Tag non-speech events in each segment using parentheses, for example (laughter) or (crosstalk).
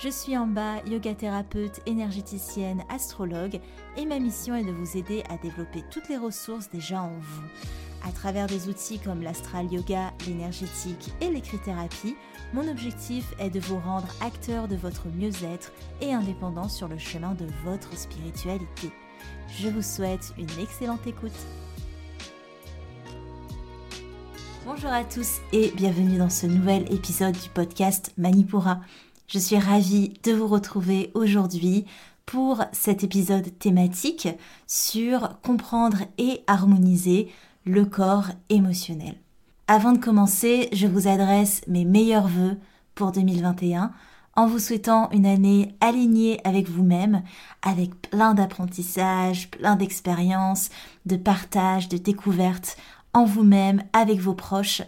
Je suis bas, yoga thérapeute, énergéticienne, astrologue et ma mission est de vous aider à développer toutes les ressources déjà en vous à travers des outils comme l'astral yoga, l'énergétique et l'écrit-thérapie, mon objectif est de vous rendre acteur de votre mieux-être et indépendant sur le chemin de votre spiritualité. Je vous souhaite une excellente écoute. Bonjour à tous et bienvenue dans ce nouvel épisode du podcast Manipura. Je suis ravie de vous retrouver aujourd'hui pour cet épisode thématique sur comprendre et harmoniser le corps émotionnel. Avant de commencer, je vous adresse mes meilleurs voeux pour 2021 en vous souhaitant une année alignée avec vous-même, avec plein d'apprentissages, plein d'expériences, de partage, de découvertes en vous-même, avec vos proches.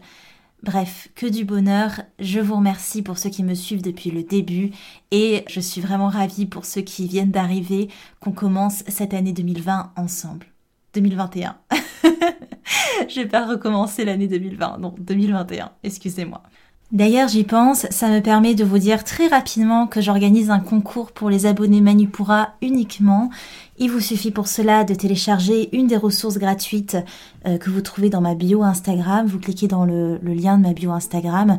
Bref, que du bonheur. Je vous remercie pour ceux qui me suivent depuis le début et je suis vraiment ravie pour ceux qui viennent d'arriver qu'on commence cette année 2020 ensemble. 2021. (laughs) je vais pas recommencer l'année 2020, non, 2021, excusez-moi. D'ailleurs, j'y pense, ça me permet de vous dire très rapidement que j'organise un concours pour les abonnés Manipura uniquement. Il vous suffit pour cela de télécharger une des ressources gratuites euh, que vous trouvez dans ma bio Instagram. Vous cliquez dans le, le lien de ma bio Instagram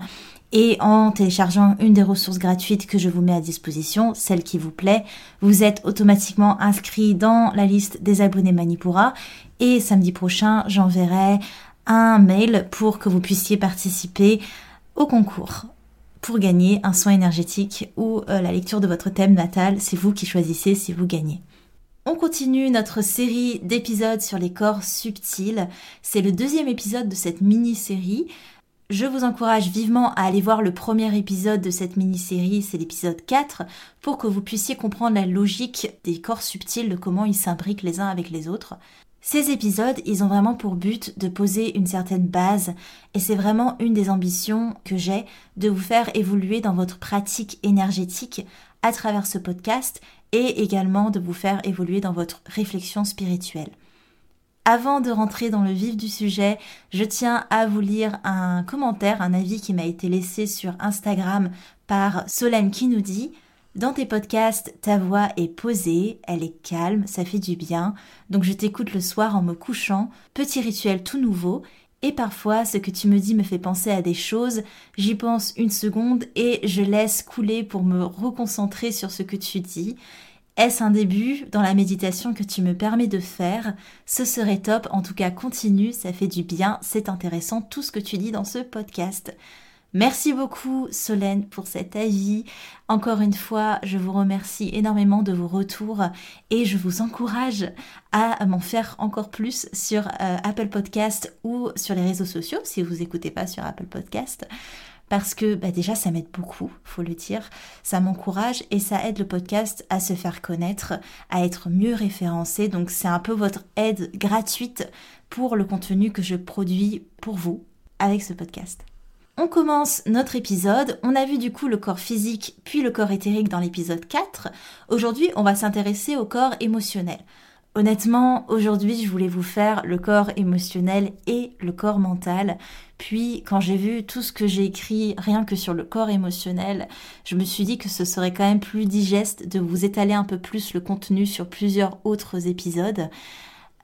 et en téléchargeant une des ressources gratuites que je vous mets à disposition, celle qui vous plaît, vous êtes automatiquement inscrit dans la liste des abonnés Manipura et samedi prochain, j'enverrai un mail pour que vous puissiez participer au concours pour gagner un soin énergétique ou euh, la lecture de votre thème natal. C'est vous qui choisissez si vous gagnez. On continue notre série d'épisodes sur les corps subtils. C'est le deuxième épisode de cette mini-série. Je vous encourage vivement à aller voir le premier épisode de cette mini-série, c'est l'épisode 4, pour que vous puissiez comprendre la logique des corps subtils, de comment ils s'imbriquent les uns avec les autres. Ces épisodes, ils ont vraiment pour but de poser une certaine base et c'est vraiment une des ambitions que j'ai de vous faire évoluer dans votre pratique énergétique à travers ce podcast et également de vous faire évoluer dans votre réflexion spirituelle. Avant de rentrer dans le vif du sujet, je tiens à vous lire un commentaire, un avis qui m'a été laissé sur Instagram par Solène qui nous dit dans tes podcasts, ta voix est posée, elle est calme, ça fait du bien, donc je t'écoute le soir en me couchant, petit rituel tout nouveau, et parfois ce que tu me dis me fait penser à des choses, j'y pense une seconde et je laisse couler pour me reconcentrer sur ce que tu dis, est-ce un début dans la méditation que tu me permets de faire? Ce serait top, en tout cas continue, ça fait du bien, c'est intéressant tout ce que tu dis dans ce podcast. Merci beaucoup Solène pour cet avis. Encore une fois, je vous remercie énormément de vos retours et je vous encourage à m'en faire encore plus sur euh, Apple Podcast ou sur les réseaux sociaux si vous n'écoutez pas sur Apple Podcast parce que bah, déjà ça m'aide beaucoup, faut le dire, ça m'encourage et ça aide le podcast à se faire connaître, à être mieux référencé. Donc c'est un peu votre aide gratuite pour le contenu que je produis pour vous avec ce podcast. On commence notre épisode. On a vu du coup le corps physique puis le corps éthérique dans l'épisode 4. Aujourd'hui, on va s'intéresser au corps émotionnel. Honnêtement, aujourd'hui, je voulais vous faire le corps émotionnel et le corps mental. Puis, quand j'ai vu tout ce que j'ai écrit rien que sur le corps émotionnel, je me suis dit que ce serait quand même plus digeste de vous étaler un peu plus le contenu sur plusieurs autres épisodes.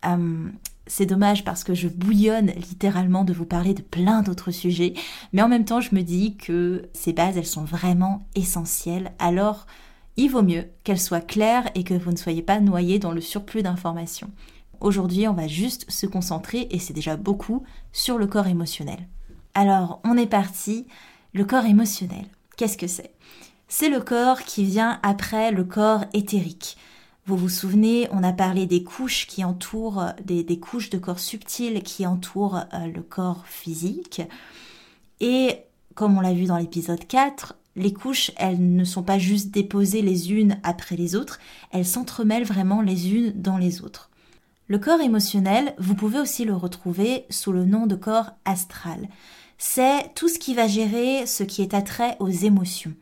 Euh, c'est dommage parce que je bouillonne littéralement de vous parler de plein d'autres sujets, mais en même temps, je me dis que ces bases, elles sont vraiment essentielles. Alors, il vaut mieux qu'elle soit claire et que vous ne soyez pas noyé dans le surplus d'informations. Aujourd'hui, on va juste se concentrer, et c'est déjà beaucoup, sur le corps émotionnel. Alors, on est parti. Le corps émotionnel, qu'est-ce que c'est? C'est le corps qui vient après le corps éthérique. Vous vous souvenez, on a parlé des couches qui entourent, des, couches de corps subtils qui entourent euh, le corps physique. Et comme on l'a vu dans l'épisode 4, les couches, elles ne sont pas juste déposées les unes après les autres, elles s'entremêlent vraiment les unes dans les autres. Le corps émotionnel, vous pouvez aussi le retrouver sous le nom de corps astral. c'est tout ce qui va gérer ce qui est attrait aux émotions.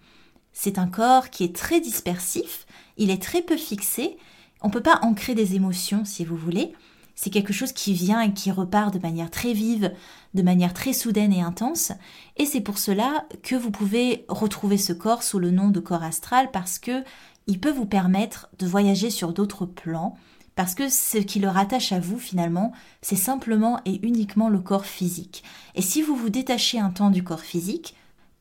C'est un corps qui est très dispersif, il est très peu fixé, on ne peut pas ancrer des émotions si vous voulez, c'est quelque chose qui vient et qui repart de manière très vive, de manière très soudaine et intense, et c'est pour cela que vous pouvez retrouver ce corps sous le nom de corps astral parce que il peut vous permettre de voyager sur d'autres plans, parce que ce qui le rattache à vous finalement, c'est simplement et uniquement le corps physique. Et si vous vous détachez un temps du corps physique,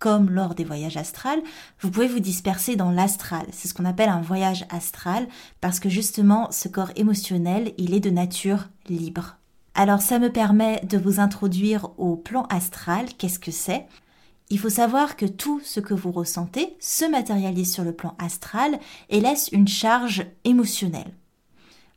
comme lors des voyages astrales, vous pouvez vous disperser dans l'astral. C'est ce qu'on appelle un voyage astral, parce que justement, ce corps émotionnel, il est de nature libre. Alors ça me permet de vous introduire au plan astral. Qu'est-ce que c'est? Il faut savoir que tout ce que vous ressentez se matérialise sur le plan astral et laisse une charge émotionnelle.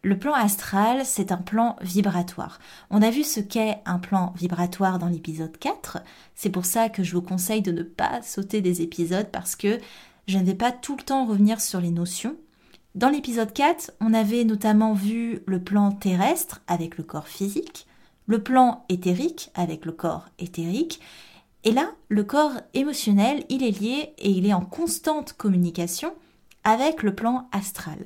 Le plan astral, c'est un plan vibratoire. On a vu ce qu'est un plan vibratoire dans l'épisode 4. C'est pour ça que je vous conseille de ne pas sauter des épisodes parce que je ne vais pas tout le temps revenir sur les notions. Dans l'épisode 4, on avait notamment vu le plan terrestre avec le corps physique, le plan éthérique avec le corps éthérique, et là, le corps émotionnel, il est lié et il est en constante communication avec le plan astral.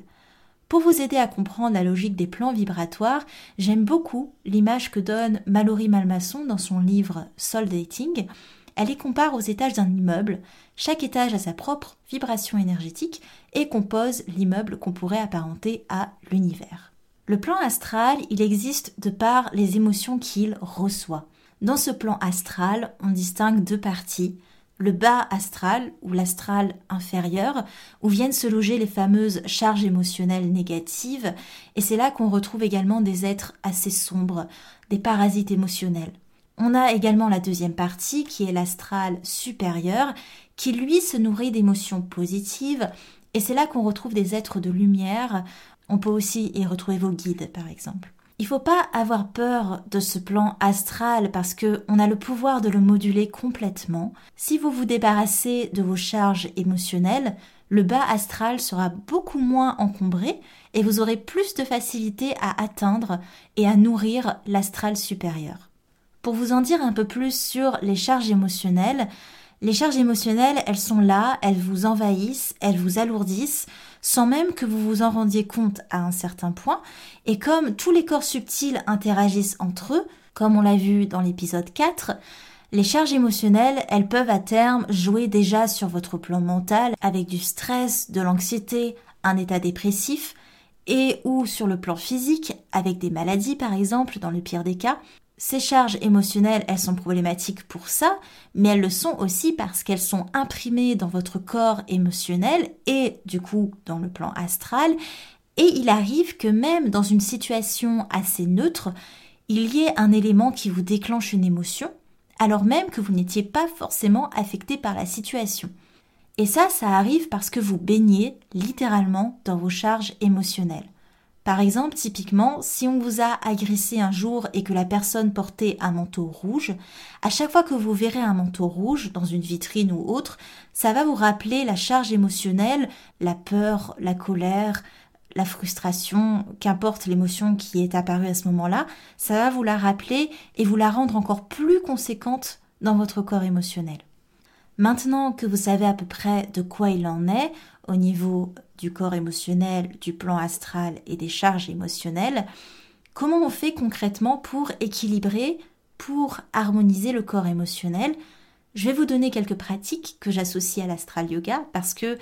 Pour vous aider à comprendre la logique des plans vibratoires, j'aime beaucoup l'image que donne Mallory Malmasson dans son livre Soul Dating. Elle y compare aux étages d'un immeuble. Chaque étage a sa propre vibration énergétique et compose l'immeuble qu'on pourrait apparenter à l'univers. Le plan astral, il existe de par les émotions qu'il reçoit. Dans ce plan astral, on distingue deux parties le bas astral ou l'astral inférieur, où viennent se loger les fameuses charges émotionnelles négatives, et c'est là qu'on retrouve également des êtres assez sombres, des parasites émotionnels. On a également la deuxième partie, qui est l'astral supérieur, qui lui se nourrit d'émotions positives, et c'est là qu'on retrouve des êtres de lumière. On peut aussi y retrouver vos guides, par exemple. Il faut pas avoir peur de ce plan astral parce que on a le pouvoir de le moduler complètement. Si vous vous débarrassez de vos charges émotionnelles, le bas astral sera beaucoup moins encombré et vous aurez plus de facilité à atteindre et à nourrir l'astral supérieur. Pour vous en dire un peu plus sur les charges émotionnelles, les charges émotionnelles, elles sont là, elles vous envahissent, elles vous alourdissent, sans même que vous vous en rendiez compte à un certain point. Et comme tous les corps subtils interagissent entre eux, comme on l'a vu dans l'épisode 4, les charges émotionnelles, elles peuvent à terme jouer déjà sur votre plan mental avec du stress, de l'anxiété, un état dépressif, et ou sur le plan physique avec des maladies par exemple dans le pire des cas, ces charges émotionnelles, elles sont problématiques pour ça, mais elles le sont aussi parce qu'elles sont imprimées dans votre corps émotionnel et du coup dans le plan astral. Et il arrive que même dans une situation assez neutre, il y ait un élément qui vous déclenche une émotion, alors même que vous n'étiez pas forcément affecté par la situation. Et ça, ça arrive parce que vous baignez littéralement dans vos charges émotionnelles. Par exemple, typiquement, si on vous a agressé un jour et que la personne portait un manteau rouge, à chaque fois que vous verrez un manteau rouge dans une vitrine ou autre, ça va vous rappeler la charge émotionnelle, la peur, la colère, la frustration, qu'importe l'émotion qui est apparue à ce moment-là, ça va vous la rappeler et vous la rendre encore plus conséquente dans votre corps émotionnel. Maintenant que vous savez à peu près de quoi il en est au niveau du corps émotionnel, du plan astral et des charges émotionnelles, comment on fait concrètement pour équilibrer, pour harmoniser le corps émotionnel? Je vais vous donner quelques pratiques que j'associe à l'astral yoga parce que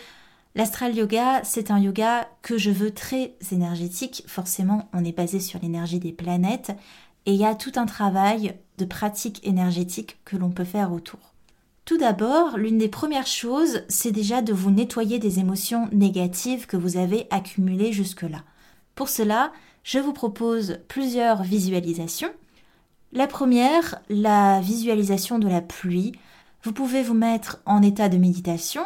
l'astral yoga, c'est un yoga que je veux très énergétique. Forcément, on est basé sur l'énergie des planètes et il y a tout un travail de pratique énergétique que l'on peut faire autour. Tout d'abord, l'une des premières choses, c'est déjà de vous nettoyer des émotions négatives que vous avez accumulées jusque-là. Pour cela, je vous propose plusieurs visualisations. La première, la visualisation de la pluie. Vous pouvez vous mettre en état de méditation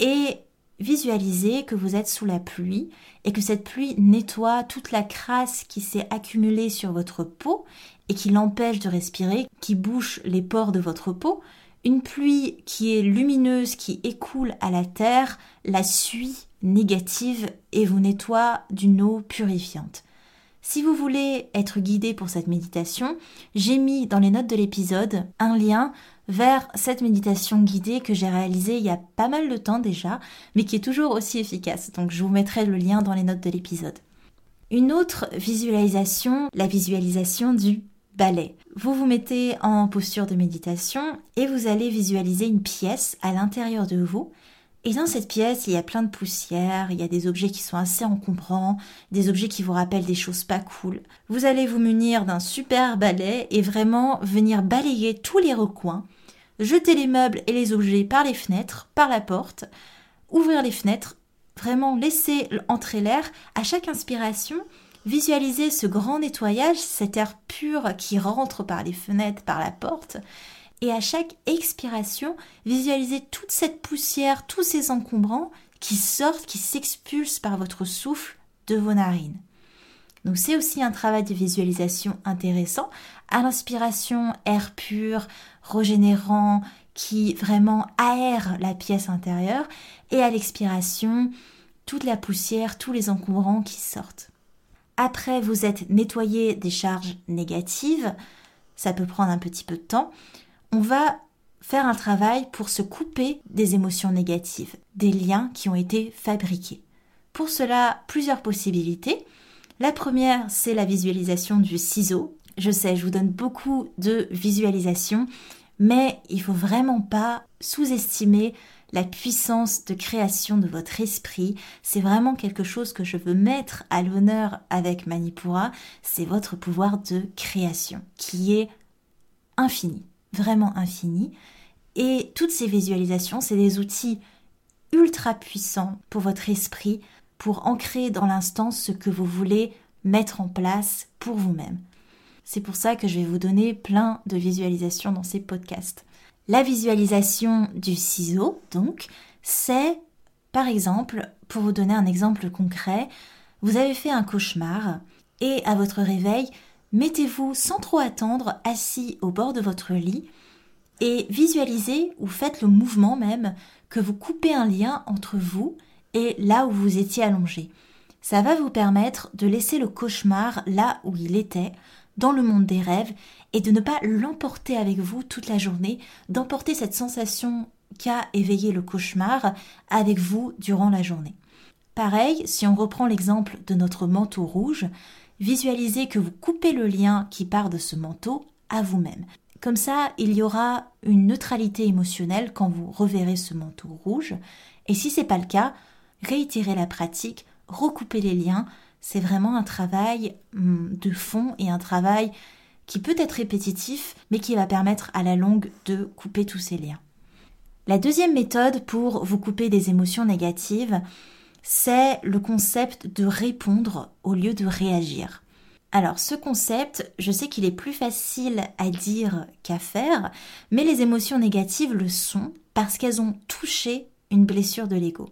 et visualiser que vous êtes sous la pluie et que cette pluie nettoie toute la crasse qui s'est accumulée sur votre peau et qui l'empêche de respirer, qui bouche les pores de votre peau, une pluie qui est lumineuse, qui écoule à la terre, la suit négative et vous nettoie d'une eau purifiante. Si vous voulez être guidé pour cette méditation, j'ai mis dans les notes de l'épisode un lien vers cette méditation guidée que j'ai réalisée il y a pas mal de temps déjà, mais qui est toujours aussi efficace. Donc je vous mettrai le lien dans les notes de l'épisode. Une autre visualisation, la visualisation du ballet. Vous vous mettez en posture de méditation et vous allez visualiser une pièce à l'intérieur de vous et dans cette pièce, il y a plein de poussière, il y a des objets qui sont assez encombrants, des objets qui vous rappellent des choses pas cool. Vous allez vous munir d'un super balai et vraiment venir balayer tous les recoins, jeter les meubles et les objets par les fenêtres, par la porte, ouvrir les fenêtres, vraiment laisser entrer l'air à chaque inspiration. Visualiser ce grand nettoyage, cet air pur qui rentre par les fenêtres, par la porte, et à chaque expiration, visualisez toute cette poussière, tous ces encombrants qui sortent, qui s'expulsent par votre souffle de vos narines. Donc c'est aussi un travail de visualisation intéressant. À l'inspiration, air pur, régénérant, qui vraiment aère la pièce intérieure. Et à l'expiration, toute la poussière, tous les encombrants qui sortent. Après, vous êtes nettoyé des charges négatives. Ça peut prendre un petit peu de temps on va faire un travail pour se couper des émotions négatives, des liens qui ont été fabriqués. Pour cela, plusieurs possibilités. La première, c'est la visualisation du ciseau. Je sais, je vous donne beaucoup de visualisation, mais il faut vraiment pas sous-estimer la puissance de création de votre esprit. C'est vraiment quelque chose que je veux mettre à l'honneur avec Manipura. C'est votre pouvoir de création qui est infini vraiment infini. Et toutes ces visualisations, c'est des outils ultra puissants pour votre esprit, pour ancrer dans l'instant ce que vous voulez mettre en place pour vous-même. C'est pour ça que je vais vous donner plein de visualisations dans ces podcasts. La visualisation du ciseau, donc, c'est, par exemple, pour vous donner un exemple concret, vous avez fait un cauchemar et à votre réveil, mettez-vous sans trop attendre assis au bord de votre lit et visualisez ou faites le mouvement même que vous coupez un lien entre vous et là où vous étiez allongé. Ça va vous permettre de laisser le cauchemar là où il était, dans le monde des rêves, et de ne pas l'emporter avec vous toute la journée, d'emporter cette sensation qu'a éveillé le cauchemar avec vous durant la journée. Pareil, si on reprend l'exemple de notre manteau rouge, visualisez que vous coupez le lien qui part de ce manteau à vous-même. Comme ça, il y aura une neutralité émotionnelle quand vous reverrez ce manteau rouge. Et si c'est pas le cas, réitérez la pratique, recoupez les liens. C'est vraiment un travail hum, de fond et un travail qui peut être répétitif, mais qui va permettre à la longue de couper tous ces liens. La deuxième méthode pour vous couper des émotions négatives, c'est le concept de répondre au lieu de réagir. Alors ce concept, je sais qu'il est plus facile à dire qu'à faire, mais les émotions négatives le sont parce qu'elles ont touché une blessure de l'ego.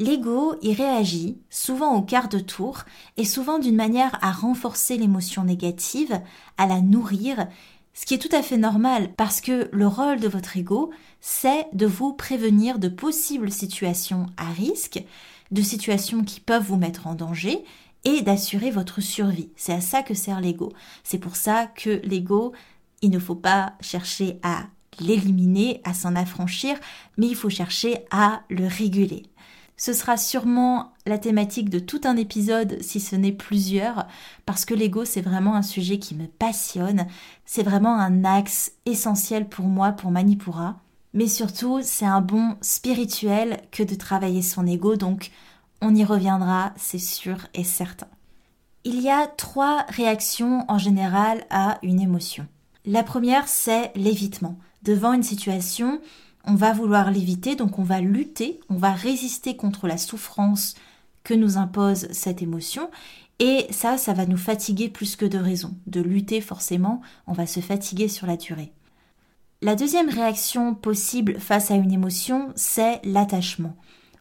L'ego y réagit, souvent au quart de tour, et souvent d'une manière à renforcer l'émotion négative, à la nourrir, ce qui est tout à fait normal parce que le rôle de votre ego, c'est de vous prévenir de possibles situations à risque, de situations qui peuvent vous mettre en danger et d'assurer votre survie. C'est à ça que sert l'ego. C'est pour ça que l'ego, il ne faut pas chercher à l'éliminer, à s'en affranchir, mais il faut chercher à le réguler. Ce sera sûrement la thématique de tout un épisode, si ce n'est plusieurs, parce que l'ego, c'est vraiment un sujet qui me passionne. C'est vraiment un axe essentiel pour moi, pour Manipura. Mais surtout, c'est un bon spirituel que de travailler son ego, donc on y reviendra, c'est sûr et certain. Il y a trois réactions en général à une émotion. La première, c'est l'évitement. Devant une situation, on va vouloir l'éviter, donc on va lutter, on va résister contre la souffrance que nous impose cette émotion, et ça, ça va nous fatiguer plus que de raison. De lutter, forcément, on va se fatiguer sur la durée. La deuxième réaction possible face à une émotion, c'est l'attachement.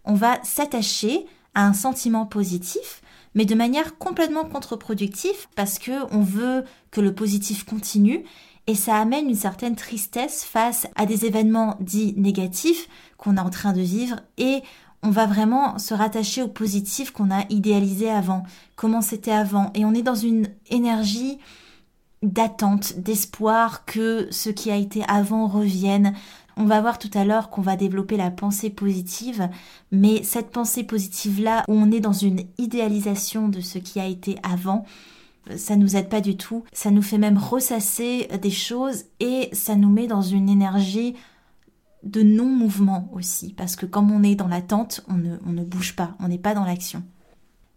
On va s'attacher à un sentiment positif, mais de manière complètement contre-productive parce que on veut que le positif continue et ça amène une certaine tristesse face à des événements dits négatifs qu'on est en train de vivre et on va vraiment se rattacher au positif qu'on a idéalisé avant, comment c'était avant, et on est dans une énergie d'attente, d'espoir que ce qui a été avant revienne. On va voir tout à l'heure qu'on va développer la pensée positive, mais cette pensée positive-là, où on est dans une idéalisation de ce qui a été avant, ça nous aide pas du tout. Ça nous fait même ressasser des choses et ça nous met dans une énergie de non-mouvement aussi, parce que comme on est dans l'attente, on ne, on ne bouge pas, on n'est pas dans l'action.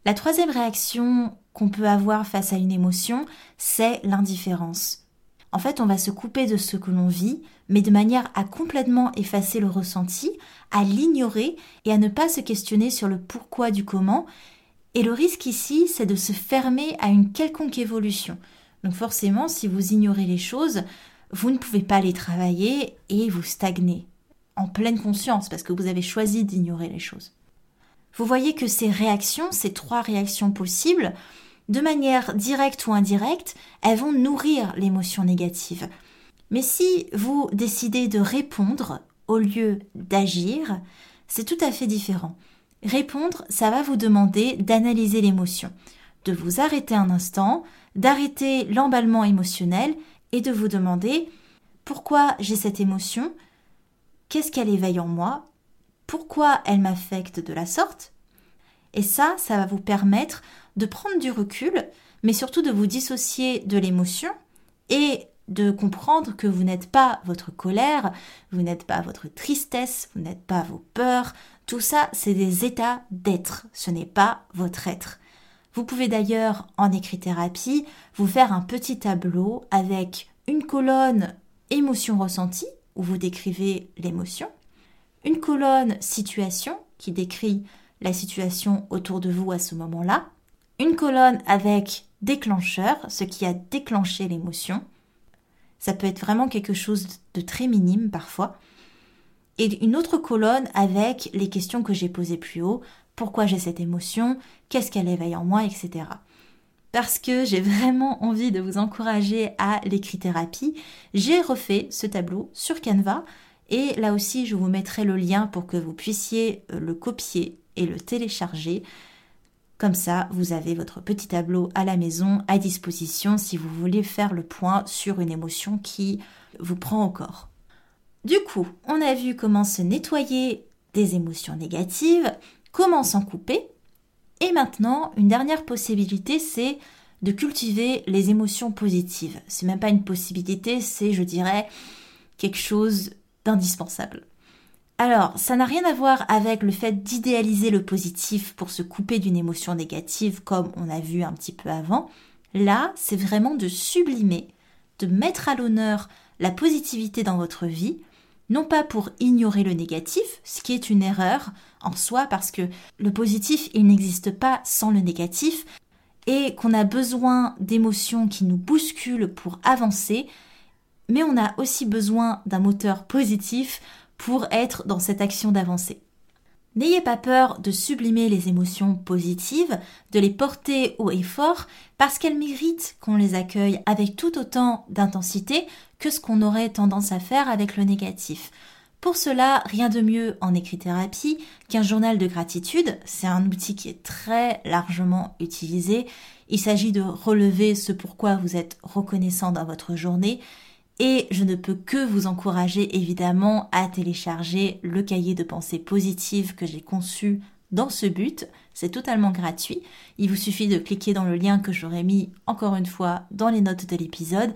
La troisième réaction qu'on peut avoir face à une émotion, c'est l'indifférence. En fait, on va se couper de ce que l'on vit, mais de manière à complètement effacer le ressenti, à l'ignorer et à ne pas se questionner sur le pourquoi du comment. Et le risque ici, c'est de se fermer à une quelconque évolution. Donc forcément, si vous ignorez les choses, vous ne pouvez pas les travailler et vous stagnez en pleine conscience parce que vous avez choisi d'ignorer les choses. Vous voyez que ces réactions, ces trois réactions possibles, de manière directe ou indirecte, elles vont nourrir l'émotion négative. Mais si vous décidez de répondre au lieu d'agir, c'est tout à fait différent. Répondre, ça va vous demander d'analyser l'émotion, de vous arrêter un instant, d'arrêter l'emballement émotionnel et de vous demander pourquoi j'ai cette émotion, qu'est-ce qu'elle éveille en moi, pourquoi elle m'affecte de la sorte? Et ça, ça va vous permettre de prendre du recul, mais surtout de vous dissocier de l'émotion et de comprendre que vous n'êtes pas votre colère, vous n'êtes pas votre tristesse, vous n'êtes pas vos peurs. Tout ça, c'est des états d'être, ce n'est pas votre être. Vous pouvez d'ailleurs, en écrit-thérapie, vous faire un petit tableau avec une colonne émotion ressentie, où vous décrivez l'émotion, une colonne situation qui décrit la situation autour de vous à ce moment-là, une colonne avec déclencheur, ce qui a déclenché l'émotion. Ça peut être vraiment quelque chose de très minime parfois. Et une autre colonne avec les questions que j'ai posées plus haut, pourquoi j'ai cette émotion, qu'est-ce qu'elle éveille en moi, etc parce que j'ai vraiment envie de vous encourager à l'écrit-thérapie, j'ai refait ce tableau sur Canva. Et là aussi je vous mettrai le lien pour que vous puissiez euh, le copier et le télécharger. Comme ça, vous avez votre petit tableau à la maison à disposition si vous voulez faire le point sur une émotion qui vous prend au corps. Du coup, on a vu comment se nettoyer des émotions négatives, comment s'en couper, et maintenant, une dernière possibilité, c'est de cultiver les émotions positives. C'est même pas une possibilité, c'est, je dirais, quelque chose d'indispensable. Alors, ça n'a rien à voir avec le fait d'idéaliser le positif pour se couper d'une émotion négative comme on a vu un petit peu avant. Là, c'est vraiment de sublimer, de mettre à l'honneur la positivité dans votre vie non pas pour ignorer le négatif, ce qui est une erreur en soi parce que le positif, il n'existe pas sans le négatif, et qu'on a besoin d'émotions qui nous bousculent pour avancer, mais on a aussi besoin d'un moteur positif pour être dans cette action d'avancer. N'ayez pas peur de sublimer les émotions positives, de les porter haut et fort, parce qu'elles méritent qu'on les accueille avec tout autant d'intensité que ce qu'on aurait tendance à faire avec le négatif. Pour cela, rien de mieux en écrit-thérapie qu'un journal de gratitude. C'est un outil qui est très largement utilisé. Il s'agit de relever ce pourquoi vous êtes reconnaissant dans votre journée et je ne peux que vous encourager évidemment à télécharger le cahier de pensée positive que j'ai conçu dans ce but. C'est totalement gratuit. Il vous suffit de cliquer dans le lien que j'aurai mis encore une fois dans les notes de l'épisode.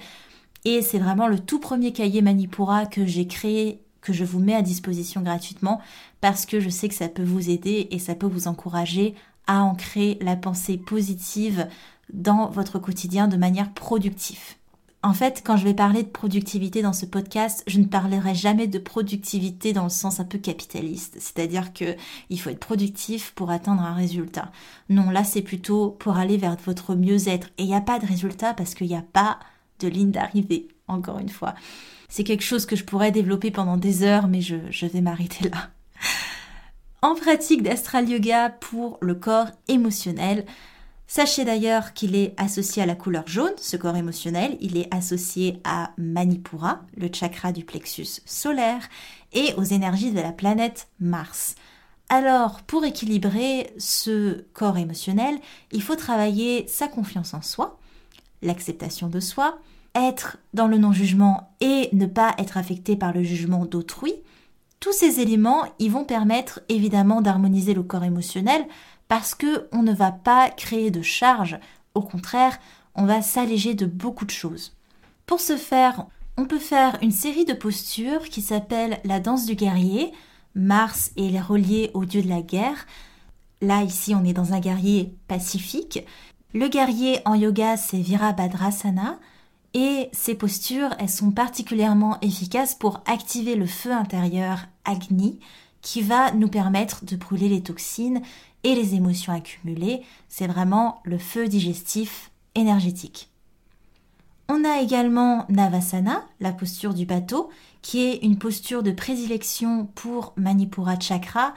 Et c'est vraiment le tout premier cahier Manipura que j'ai créé, que je vous mets à disposition gratuitement parce que je sais que ça peut vous aider et ça peut vous encourager à ancrer la pensée positive dans votre quotidien de manière productive. En fait, quand je vais parler de productivité dans ce podcast, je ne parlerai jamais de productivité dans le sens un peu capitaliste, c'est-à-dire que il faut être productif pour atteindre un résultat. Non, là c'est plutôt pour aller vers votre mieux-être et il n'y a pas de résultat parce qu'il n'y a pas de ligne d'arrivée, encore une fois. C'est quelque chose que je pourrais développer pendant des heures, mais je, je vais m'arrêter là. En pratique d'astral yoga pour le corps émotionnel, Sachez d'ailleurs qu'il est associé à la couleur jaune, ce corps émotionnel, il est associé à Manipura, le chakra du plexus solaire, et aux énergies de la planète Mars. Alors, pour équilibrer ce corps émotionnel, il faut travailler sa confiance en soi, l'acceptation de soi, être dans le non-jugement et ne pas être affecté par le jugement d'autrui. Tous ces éléments, ils vont permettre évidemment d'harmoniser le corps émotionnel parce que on ne va pas créer de charge, au contraire, on va s'alléger de beaucoup de choses. Pour ce faire, on peut faire une série de postures qui s'appelle la danse du guerrier. Mars est relié au dieu de la guerre. Là, ici, on est dans un guerrier pacifique. Le guerrier en yoga, c'est Virabhadrasana. Et ces postures, elles sont particulièrement efficaces pour activer le feu intérieur Agni, qui va nous permettre de brûler les toxines et les émotions accumulées. C'est vraiment le feu digestif énergétique. On a également Navasana, la posture du bateau, qui est une posture de prédilection pour Manipura Chakra.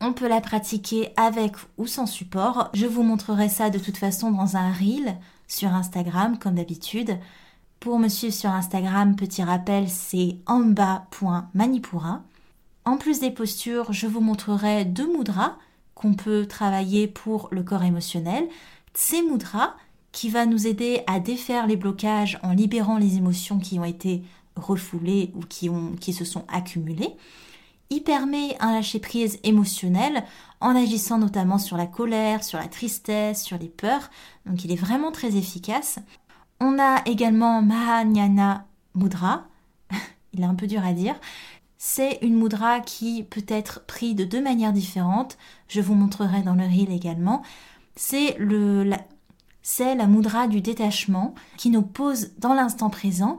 On peut la pratiquer avec ou sans support. Je vous montrerai ça de toute façon dans un reel sur Instagram, comme d'habitude. Pour me suivre sur Instagram, petit rappel, c'est amba.manipura. En plus des postures, je vous montrerai deux mudras qu'on peut travailler pour le corps émotionnel. Ces mudras, qui va nous aider à défaire les blocages en libérant les émotions qui ont été refoulées ou qui, ont, qui se sont accumulées. Il permet un lâcher-prise émotionnel en agissant notamment sur la colère, sur la tristesse, sur les peurs. Donc il est vraiment très efficace. On a également Mahanyana Mudra. (laughs) il est un peu dur à dire. C'est une mudra qui peut être prise de deux manières différentes. Je vous montrerai dans le reel également. C'est c'est la mudra du détachement qui nous pose dans l'instant présent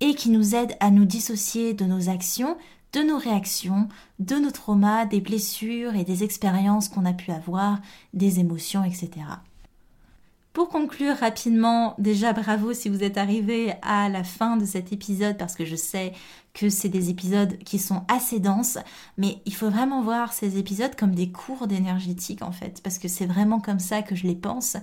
et qui nous aide à nous dissocier de nos actions, de nos réactions, de nos traumas, des blessures et des expériences qu'on a pu avoir, des émotions, etc. Pour conclure rapidement, déjà bravo si vous êtes arrivé à la fin de cet épisode parce que je sais que c'est des épisodes qui sont assez denses, mais il faut vraiment voir ces épisodes comme des cours d'énergétique en fait, parce que c'est vraiment comme ça que je les pense.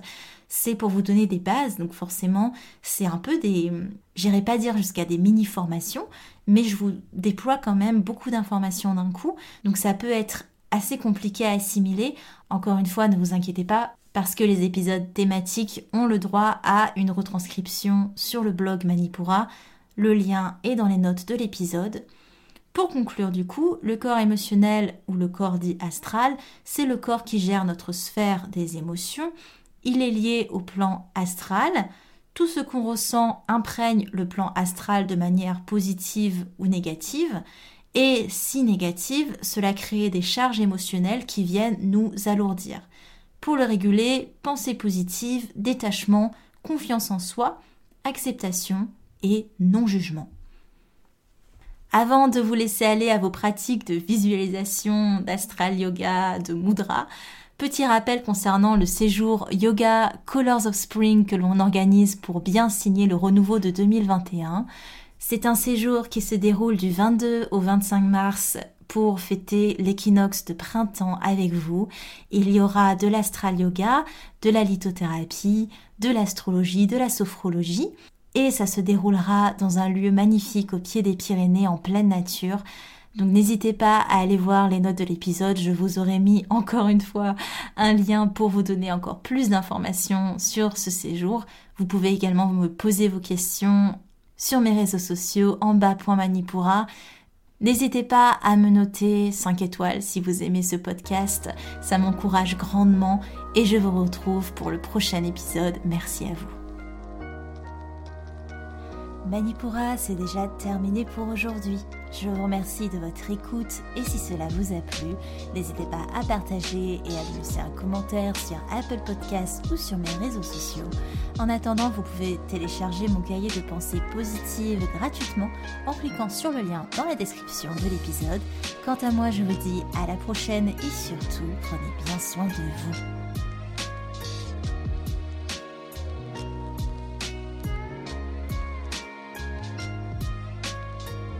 C'est pour vous donner des bases, donc forcément c'est un peu des, j'irai pas dire jusqu'à des mini formations, mais je vous déploie quand même beaucoup d'informations d'un coup, donc ça peut être assez compliqué à assimiler. Encore une fois, ne vous inquiétez pas, parce que les épisodes thématiques ont le droit à une retranscription sur le blog Manipura. Le lien est dans les notes de l'épisode. Pour conclure du coup, le corps émotionnel ou le corps dit astral, c'est le corps qui gère notre sphère des émotions. Il est lié au plan astral. Tout ce qu'on ressent imprègne le plan astral de manière positive ou négative. Et si négative, cela crée des charges émotionnelles qui viennent nous alourdir. Pour le réguler, pensée positive, détachement, confiance en soi, acceptation et non-jugement. Avant de vous laisser aller à vos pratiques de visualisation, d'astral yoga, de mudra, petit rappel concernant le séjour Yoga Colors of Spring que l'on organise pour bien signer le renouveau de 2021. C'est un séjour qui se déroule du 22 au 25 mars pour fêter l'équinoxe de printemps avec vous. Il y aura de l'astral yoga, de la lithothérapie, de l'astrologie, de la sophrologie. Et ça se déroulera dans un lieu magnifique au pied des Pyrénées en pleine nature. Donc n'hésitez pas à aller voir les notes de l'épisode, je vous aurai mis encore une fois un lien pour vous donner encore plus d'informations sur ce séjour. Vous pouvez également me poser vos questions sur mes réseaux sociaux en bas.manipura. N'hésitez pas à me noter 5 étoiles si vous aimez ce podcast, ça m'encourage grandement et je vous retrouve pour le prochain épisode. Merci à vous. Manipura, c'est déjà terminé pour aujourd'hui. Je vous remercie de votre écoute et si cela vous a plu, n'hésitez pas à partager et à me laisser un commentaire sur Apple Podcasts ou sur mes réseaux sociaux. En attendant, vous pouvez télécharger mon cahier de pensée positive gratuitement en cliquant sur le lien dans la description de l'épisode. Quant à moi, je vous dis à la prochaine et surtout, prenez bien soin de vous.